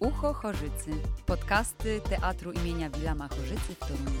Ucho Chorzycy. Podcasty Teatru imienia Wilama Chorzycy w Toruniu.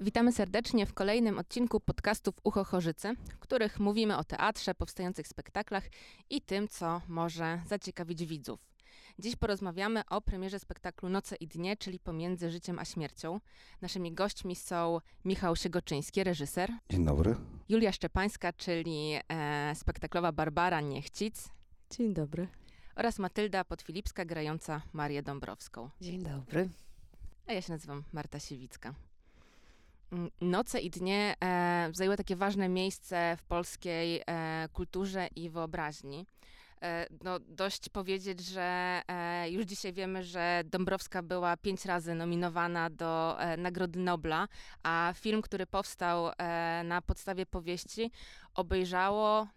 Witamy serdecznie w kolejnym odcinku podcastów Ucho Chorzycy, w których mówimy o teatrze, powstających spektaklach i tym, co może zaciekawić widzów. Dziś porozmawiamy o premierze spektaklu Noce i Dnie, czyli Pomiędzy Życiem a Śmiercią. Naszymi gośćmi są Michał Siegoczyński, reżyser. Dzień dobry. Julia Szczepańska, czyli e, spektaklowa Barbara Niechcic. Dzień dobry. Oraz Matylda Podfilipska, grająca Marię Dąbrowską. Dzień dobry. A ja się nazywam Marta Siewicka. Mm, Noce i dnie e, zajęły takie ważne miejsce w polskiej e, kulturze i wyobraźni. E, no, dość powiedzieć, że e, już dzisiaj wiemy, że Dąbrowska była pięć razy nominowana do e, Nagrody Nobla, a film, który powstał e, na podstawie powieści, obejrzało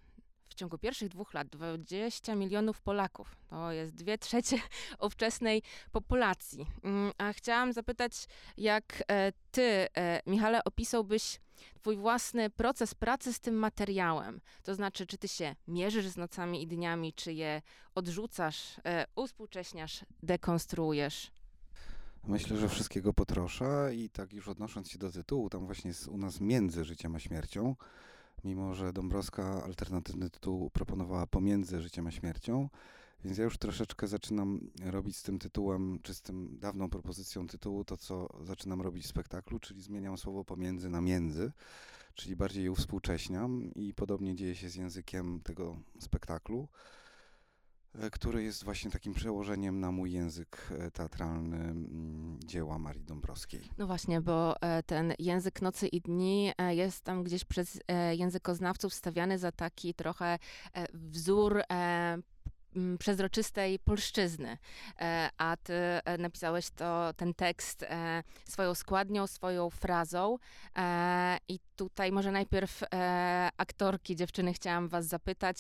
w ciągu pierwszych dwóch lat 20 milionów Polaków. To jest dwie trzecie ówczesnej populacji. Mm, A chciałam zapytać, jak e, ty, e, Michale, opisałbyś twój własny proces pracy z tym materiałem? To znaczy, czy ty się mierzysz z nocami i dniami, czy je odrzucasz, e, uspółcześniasz, dekonstruujesz? Myślę, że wszystkiego potrosza i tak już odnosząc się do tytułu, tam właśnie jest u nas między życiem a śmiercią, mimo że Dąbrowska alternatywny tytuł proponowała pomiędzy życiem a śmiercią, więc ja już troszeczkę zaczynam robić z tym tytułem, czy z tym dawną propozycją tytułu, to co zaczynam robić w spektaklu, czyli zmieniam słowo pomiędzy na między, czyli bardziej je uwspółcześniam i podobnie dzieje się z językiem tego spektaklu który jest właśnie takim przełożeniem na mój język e, teatralny dzieła Marii Dąbrowskiej. No właśnie, bo e, ten język nocy i dni e, jest tam gdzieś przez e, językoznawców stawiany za taki trochę e, wzór e, przezroczystej polszczyzny. E, A ty e, napisałeś to, ten tekst e, swoją składnią, swoją frazą. I tutaj może najpierw aktorki, dziewczyny, chciałam was zapytać,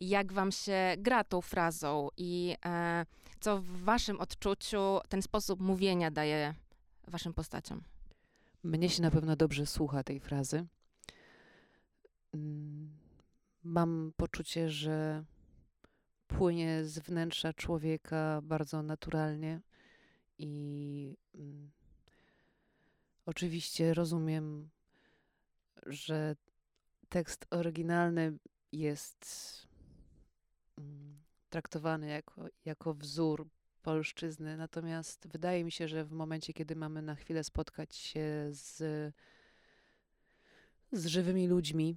jak wam się gra tą frazą i co w waszym odczuciu ten sposób mówienia daje waszym postaciom? Mnie się na pewno dobrze słucha tej frazy. Mm, Mam poczucie, że płynie z wnętrza człowieka bardzo naturalnie i mm, oczywiście rozumiem, że tekst oryginalny jest mm, traktowany jako, jako wzór polszczyzny, natomiast wydaje mi się, że w momencie, kiedy mamy na chwilę spotkać się z, z żywymi ludźmi,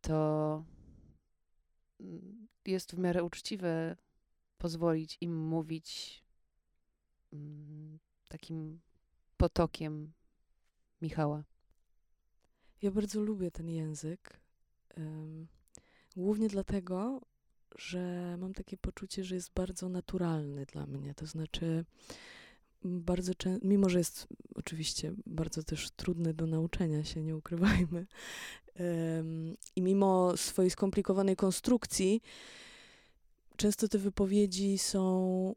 to jest w miarę uczciwe pozwolić im mówić mm, takim potokiem Michała. Ja bardzo lubię ten język. Głównie dlatego, że mam takie poczucie, że jest bardzo naturalny dla mnie. To znaczy, bardzo często, mimo że jest oczywiście bardzo też trudny do nauczenia się, nie ukrywajmy, i mimo swojej skomplikowanej konstrukcji, często te wypowiedzi są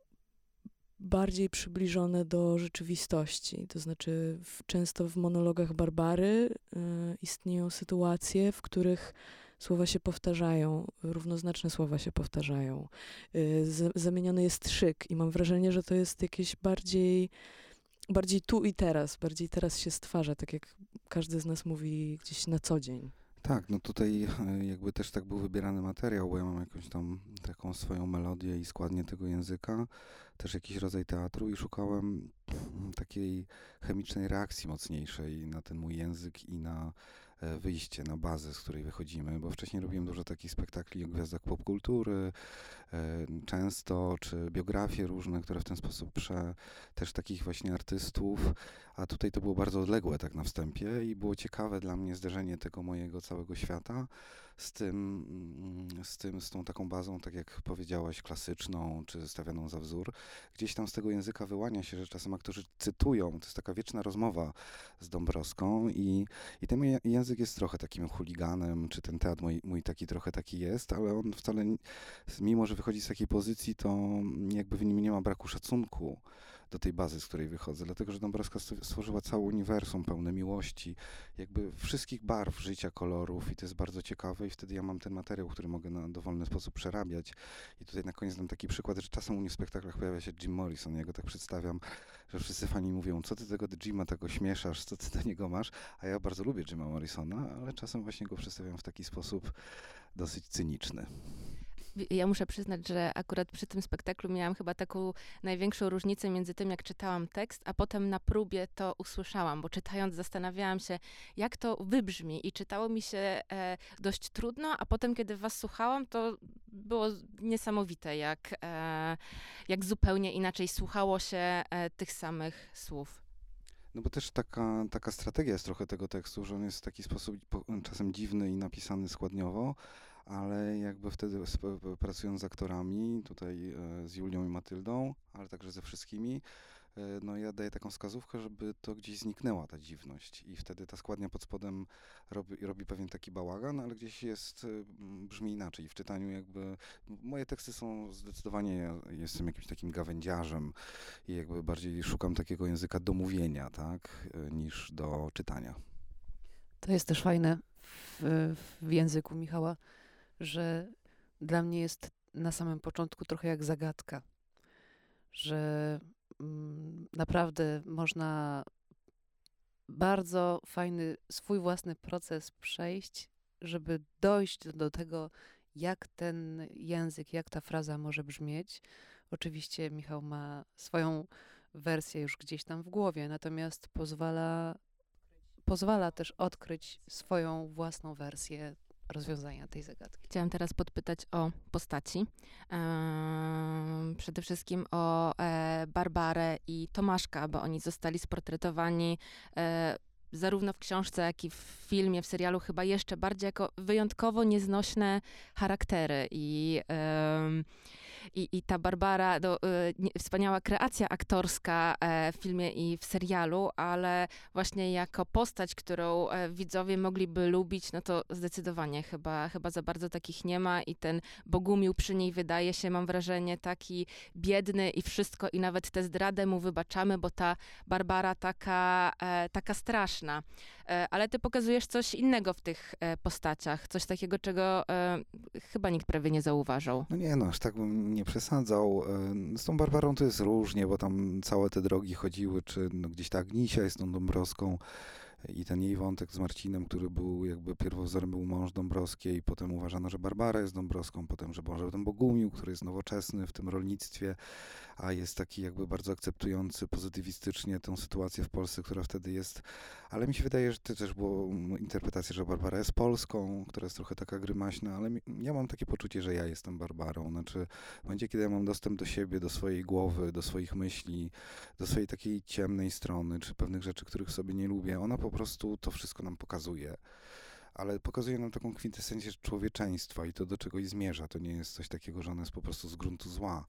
bardziej przybliżone do rzeczywistości. To znaczy, w, często w monologach Barbary y, istnieją sytuacje, w których słowa się powtarzają, równoznaczne słowa się powtarzają. Y, z, zamieniony jest szyk i mam wrażenie, że to jest jakieś bardziej, bardziej tu i teraz, bardziej teraz się stwarza, tak jak każdy z nas mówi gdzieś na co dzień. Tak, no tutaj e, jakby też tak był wybierany materiał, bo ja mam jakąś tam taką swoją melodię i składnię tego języka, też jakiś rodzaj teatru i szukałem takiej chemicznej reakcji mocniejszej na ten mój język i na wyjście, na bazę, z której wychodzimy, bo wcześniej robiłem dużo takich spektakli o gwiazdach popkultury, e, często, czy biografie różne, które w ten sposób prze, też takich właśnie artystów, a tutaj to było bardzo odległe tak na wstępie i było ciekawe dla mnie zderzenie tego mojego całego świata z tym, mm, z tym, z tą taką bazą, tak jak powiedziałaś, klasyczną, czy stawianą za wzór. Gdzieś tam z tego języka wyłania się, że czasem aktorzy cytują, to jest taka wieczna rozmowa z Dąbrowską i, i ten mój jest trochę takim chuliganem, czy ten teatr mój, mój taki trochę taki jest, ale on wcale, mimo że wychodzi z takiej pozycji, to jakby w nim nie ma braku szacunku do tej bazy, z której wychodzę, dlatego że Dąbrowska stworzyła całe uniwersum pełne miłości, jakby wszystkich barw życia, kolorów i to jest bardzo ciekawe i wtedy ja mam ten materiał, który mogę na dowolny sposób przerabiać. I tutaj na koniec dam taki przykład, że czasem u mnie w spektaklach pojawia się Jim Morrison, ja go tak przedstawiam, że wszyscy fani mówią, co ty tego Jima tak ośmieszasz, co ty do niego masz, a ja bardzo lubię Jima Morrisona, ale czasem właśnie go przedstawiam w taki sposób dosyć cyniczny. Ja muszę przyznać, że akurat przy tym spektaklu miałam chyba taką największą różnicę między tym, jak czytałam tekst, a potem na próbie to usłyszałam, bo czytając zastanawiałam się, jak to wybrzmi i czytało mi się e, dość trudno, a potem, kiedy was słuchałam, to było niesamowite, jak, e, jak zupełnie inaczej słuchało się e, tych samych słów. No bo też taka, taka strategia jest trochę tego tekstu, że on jest w taki sposób czasem dziwny i napisany składniowo, ale jakby wtedy pracując z aktorami, tutaj e, z Julią i Matyldą, ale także ze wszystkimi, no ja daję taką wskazówkę, żeby to gdzieś zniknęła ta dziwność i wtedy ta składnia pod spodem robi, robi pewien taki bałagan, ale gdzieś jest, e, brzmi inaczej. W czytaniu jakby, moje teksty są zdecydowanie, ja jestem jakimś takim gawędziarzem i jakby bardziej szukam takiego języka do mówienia, tak, niż do czytania. To jest też fajne w, w języku Michała, że dla mnie jest na samym początku trochę jak zagadka, że naprawdę można bardzo fajny swój własny proces przejść, żeby dojść do tego, jak ten język, jak ta fraza może brzmieć. Oczywiście Michał ma swoją wersję już gdzieś tam w głowie, natomiast pozwala, pozwala też odkryć swoją własną wersję rozwiązania tej zagadki. Chciałam teraz podpytać o postaci. przede wszystkim o e, Barbarę i Tomaszka, bo oni zostali sportretowani e, zarówno w książce, jak i w filmie, w serialu, chyba jeszcze bardziej jako wyjątkowo nieznośne charaktery. I i, i ta Barbara, do, y, wspaniała kreacja aktorska e, w filmie i w serialu, ale właśnie jako postać, którą e, widzowie mogliby lubić, no to zdecydowanie chyba, chyba za bardzo takich nie ma i ten Bogumił przy niej wydaje się, mam wrażenie, taki biedny i wszystko i nawet tę zdradę mu wybaczamy, bo ta Barbara taka, e, taka straszna. E, ale ty pokazujesz coś innego w tych e, postaciach, coś takiego, czego e, chyba nikt prawie nie zauważył. No nie no, aż tak bym nie przesadzał. Z tą Barbarą to jest różnie, bo tam całe te drogi chodziły, czy no gdzieś ta Agnisia jest tą Dąbrowską, i ten jej wątek z Marcinem, który był jakby pierwowzorem, był mąż Dąbrowskiej, potem uważano, że Barbara jest Dąbrowską, potem, że może ten Bogumił, który jest nowoczesny w tym rolnictwie, a jest taki jakby bardzo akceptujący pozytywistycznie tę sytuację w Polsce, która wtedy jest. Ale mi się wydaje, że to też było interpretacja, że Barbara jest Polską, która jest trochę taka grymaśna, ale ja mam takie poczucie, że ja jestem Barbarą. Znaczy, w momencie, kiedy ja mam dostęp do siebie, do swojej głowy, do swoich myśli, do swojej takiej ciemnej strony, czy pewnych rzeczy, których sobie nie lubię, ona po prostu to wszystko nam pokazuje ale pokazuje nam taką kwintesencję człowieczeństwa i to do czegoś zmierza. To nie jest coś takiego, że ona jest po prostu z gruntu zła.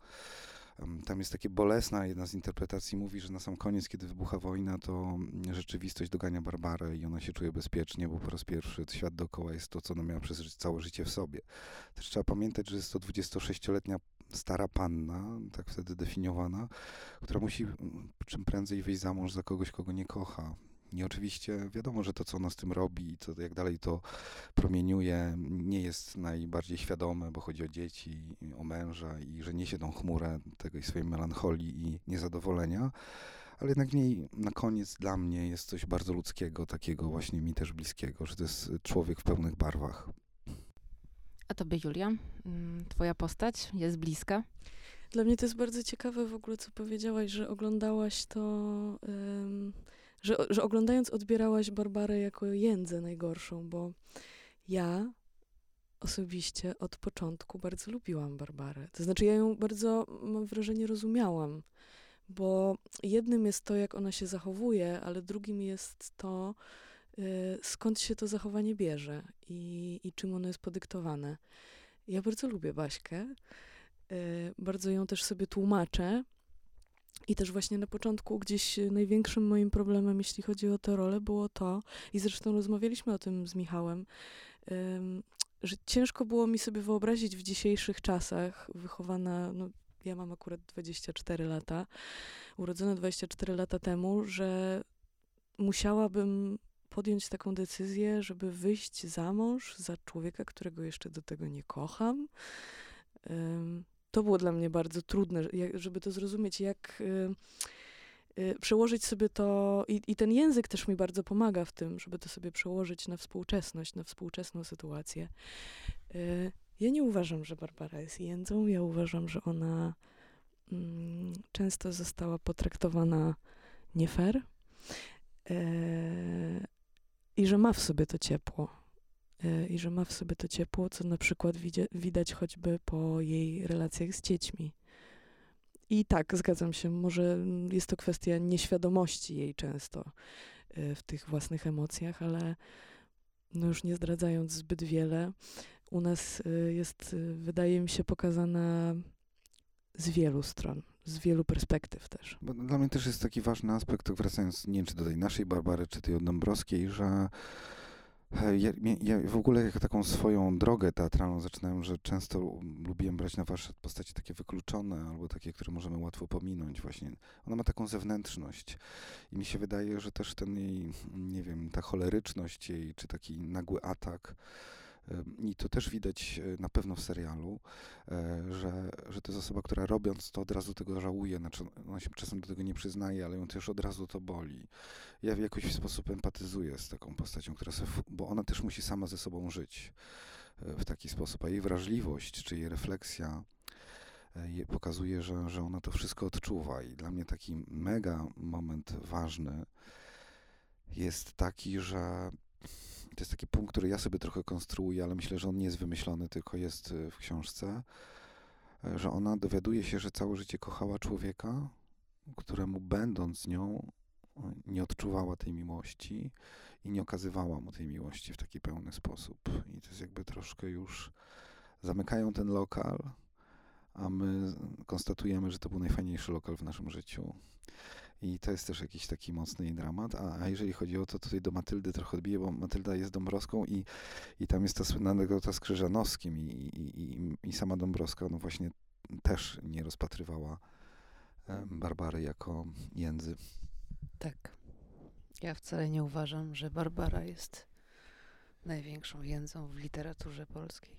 Tam jest takie bolesna, jedna z interpretacji mówi, że na sam koniec, kiedy wybucha wojna, to rzeczywistość dogania Barbarę i ona się czuje bezpiecznie, bo po raz pierwszy świat dookoła jest to, co ona miała przez całe życie w sobie. Też trzeba pamiętać, że jest to 26-letnia stara panna, tak wtedy definiowana, która musi czym prędzej wyjść za mąż za kogoś, kogo nie kocha. I oczywiście wiadomo, że to, co ona z tym robi i to, jak dalej to promieniuje, nie jest najbardziej świadome, bo chodzi o dzieci, o męża i że niesie tą chmurę tego swojej melancholii i niezadowolenia. Ale jednak w niej na koniec dla mnie jest coś bardzo ludzkiego, takiego właśnie mi też bliskiego, że to jest człowiek w pełnych barwach. A tobie, Julia, mm, twoja postać jest bliska? Dla mnie to jest bardzo ciekawe w ogóle, co powiedziałaś, że oglądałaś to... że, że oglądając odbierałaś Barbarę jako jędzę najgorszą, bo ja osobiście od początku bardzo lubiłam Barbarę. To znaczy ja ją bardzo, mam wrażenie, rozumiałam, bo jednym jest to, jak ona się zachowuje, ale drugim jest to, y, skąd się to zachowanie bierze i, i czym ono jest podyktowane. Ja bardzo lubię Baśkę, y, bardzo ją też sobie tłumaczę, i też właśnie na początku gdzieś największym moim problemem, jeśli chodzi o tę rolę, było to, i zresztą rozmawialiśmy o tym z Michałem, um, że ciężko było mi sobie wyobrazić w dzisiejszych czasach, wychowana, no, ja mam akurat 24 lata, urodzona 24 lata temu, że musiałabym podjąć taką decyzję, żeby wyjść za mąż za człowieka, którego jeszcze do tego nie kocham. To było dla mnie bardzo trudne, żeby to zrozumieć, jak y, y, przełożyć sobie to, i, i, ten język też mi bardzo pomaga w tym, żeby to sobie przełożyć na współczesność, na współczesną sytuację. Y, ja nie uważam, że Barbara jest jędzą, ja uważam, że ona mm, często została potraktowana nie fair i że ma w sobie to ciepło. E, I że ma w sobie to ciepło, co na przykład widać choćby po jej relacjach z dziećmi. I tak, zgadzam się, może jest to kwestia nieświadomości jej często e, w tych własnych emocjach, ale no już nie zdradzając zbyt wiele, u nas e, jest, wydaje mi się, pokazana z wielu stron, z wielu perspektyw też. Bo dla mnie też jest taki ważny aspekt, wracając, nie wiem, czy do tej naszej Barbary, czy tej od Dąbrowskiej, że ja, ja, w ogóle jak taką swoją drogę teatralną zaczynałem, że często lubiłem brać na warsztat postacie takie wykluczone albo takie, które możemy łatwo pominąć właśnie. Ona ma taką zewnętrzność i mi się wydaje, że też ten jej, nie wiem, ta choleryczność jej, czy taki nagły atak, i to też widać e, na pewno w serialu, e, że, że to jest osoba, która robiąc to od razu tego żałuje. Znaczy, ona się czasem do tego nie przyznaje, ale ją też od razu to boli. Ja w jakiś sposób empatyzuję z taką postacią, która sobie, bo ona też musi sama ze sobą żyć e, w taki sposób, a jej wrażliwość czy jej refleksja pokazuje, że, że ona to wszystko odczuwa. I dla mnie taki mega moment ważny jest taki, że to jest taki punkt, który ja sobie trochę konstruuję, ale myślę, że on nie jest wymyślony, tylko jest y, w książce, e, że ona dowiaduje się, że całe życie kochała człowieka, któremu będąc z nią nie odczuwała tej miłości i nie okazywała mu tej miłości w taki pełny sposób. I to jest jakby troszkę już zamykają ten lokal, a my konstatujemy, że to był najfajniejszy lokal w naszym życiu. I to jest też jakiś taki mocny dramat. A, a jeżeli chodzi o to, tutaj do Matyldy trochę odbiję, bo Matylda jest Dąbrowską i, i tam jest ta słynna anegdota z Krzyżanowskim i, i, i, i sama Dąbrowska no właśnie też nie rozpatrywała Barbary jako jędzy. Tak. Ja wcale nie uważam, że Barbara jest największą jędzą w literaturze polskiej.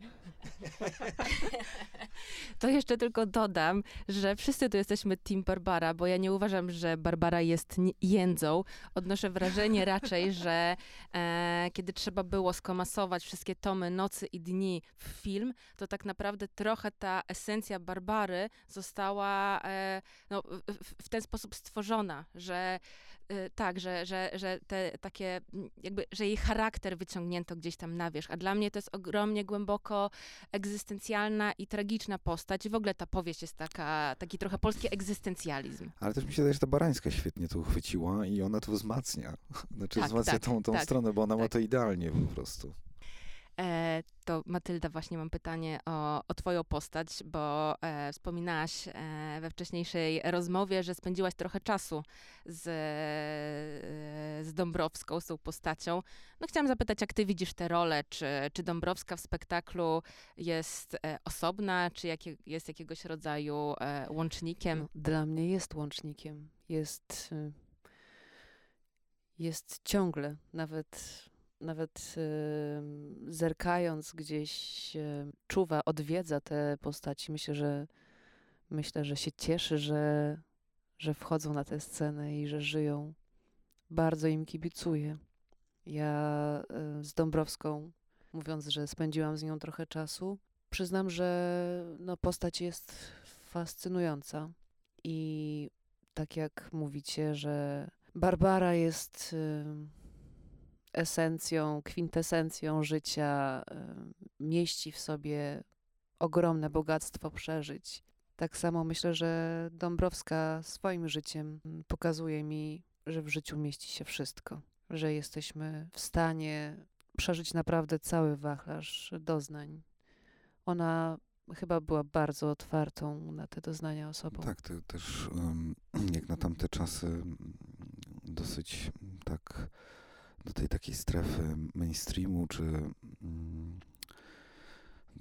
To jeszcze tylko dodam, że wszyscy tu jesteśmy Team Barbara, bo ja nie uważam, że Barbara jest jędzą. Odnoszę wrażenie raczej, że e, kiedy trzeba było skomasować wszystkie tomy Nocy i Dni w film, to tak naprawdę trochę ta esencja Barbary została e, no, w, w ten sposób stworzona, że tak, że, że, że te takie, jakby, że jej charakter wyciągnięto gdzieś tam na wierzch. A dla mnie to jest ogromnie głęboko egzystencjalna i tragiczna postać. I w ogóle ta powieść jest taka, taki trochę polski egzystencjalizm. Ale też mi się wydaje, że ta Barańska świetnie to uchwyciła i ona to wzmacnia. Znaczy tak, wzmacnia tak, tą, tą tak, stronę, bo ona ma tak. to idealnie po prostu. E, to Matylda, właśnie mam pytanie o, o twoją postać, bo e, wspominałaś e, we wcześniejszej rozmowie, że spędziłaś trochę czasu z, e, z Dąbrowską, z tą postacią. No chciałam zapytać, jak ty widzisz tę rolę? Czy, czy Dąbrowska w spektaklu jest e, osobna, czy jest jakiegoś rodzaju e, łącznikiem? No, dla mnie jest łącznikiem. Jest, y, jest ciągle, nawet nawet zerkając gdzieś, y, czuwa, odwiedza te postaci. Myślę, że myślę, że się cieszy, że, że wchodzą na tę scenę i że żyją. Bardzo im kibicuję. Ja y, z Dąbrowską, mówiąc, że spędziłam z nią trochę czasu, przyznam, że no, postać jest fascynująca. I tak jak mówicie, że Barbara jest esencją, kwintesencją życia, mieści w sobie ogromne bogactwo przeżyć. Tak samo myślę, że Dąbrowska swoim życiem pokazuje mi, że w życiu mieści się wszystko, że jesteśmy w stanie przeżyć naprawdę cały wachlarz doznań. Ona chyba była bardzo otwartą na te doznania osobą. Tak, to też jak na tamte czasy dosyć tak do tej takiej strefy mainstreamu, czy mm,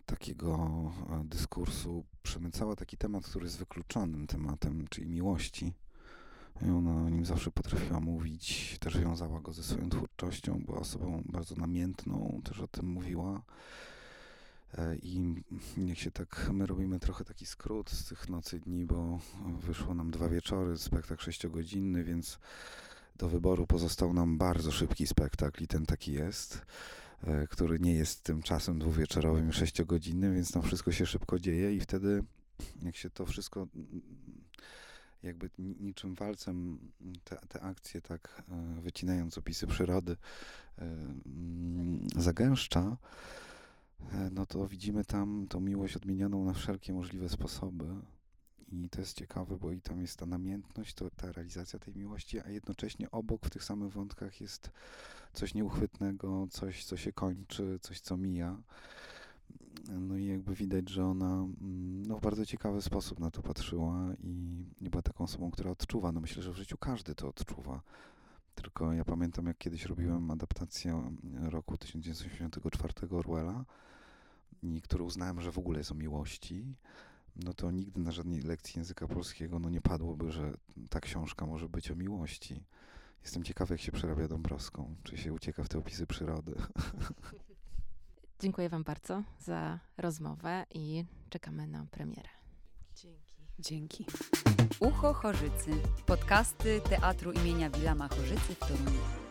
takiego dyskursu przemycała taki temat, który jest wykluczonym tematem, czyli miłości. I ona o nim zawsze potrafiła mówić, też wiązała go ze swoją twórczością, była osobą bardzo namiętną, też o tym mówiła. E, I niech się tak, my robimy trochę taki skrót z tych nocy dni, bo wyszło nam dwa wieczory, spektakl sześciogodzinny, więc do wyboru pozostał nam bardzo szybki spektakl i ten taki jest, e, który nie jest tym czasem dwuwieczorowym, sześciogodzinnym, więc tam wszystko się szybko dzieje i wtedy jak się to wszystko jakby niczym walcem te, te akcje tak e, wycinając opisy przyrody mm, zagęszcza, e, no to widzimy tam tą miłość odmienioną na wszelkie możliwe sposoby. I to jest ciekawe, bo i tam jest ta namiętność, to, ta realizacja tej miłości, a jednocześnie obok w tych samych wątkach jest coś nieuchwytnego, coś, co się kończy, coś, co mija. No i jakby widać, że ona mm, no, w bardzo ciekawy sposób na to patrzyła i nie była taką osobą, która odczuwa. No myślę, że w życiu każdy to odczuwa. Tylko ja pamiętam, jak kiedyś robiłem adaptację roku 1984 Orwella, i który uznałem, że w ogóle jest o miłości no to nigdy na żadnej lekcji języka polskiego no nie padłoby, że ta książka może być o miłości. Jestem ciekawy, jak się przerabia Dąbrowską, czy się ucieka w te opisy przyrody. Dziękuję Wam bardzo za rozmowę i czekamy na premierę. Dzięki. Dzięki. Ucho Chorzycy. Podcasty Teatru imienia Wilama Chorzycy w Toruniu.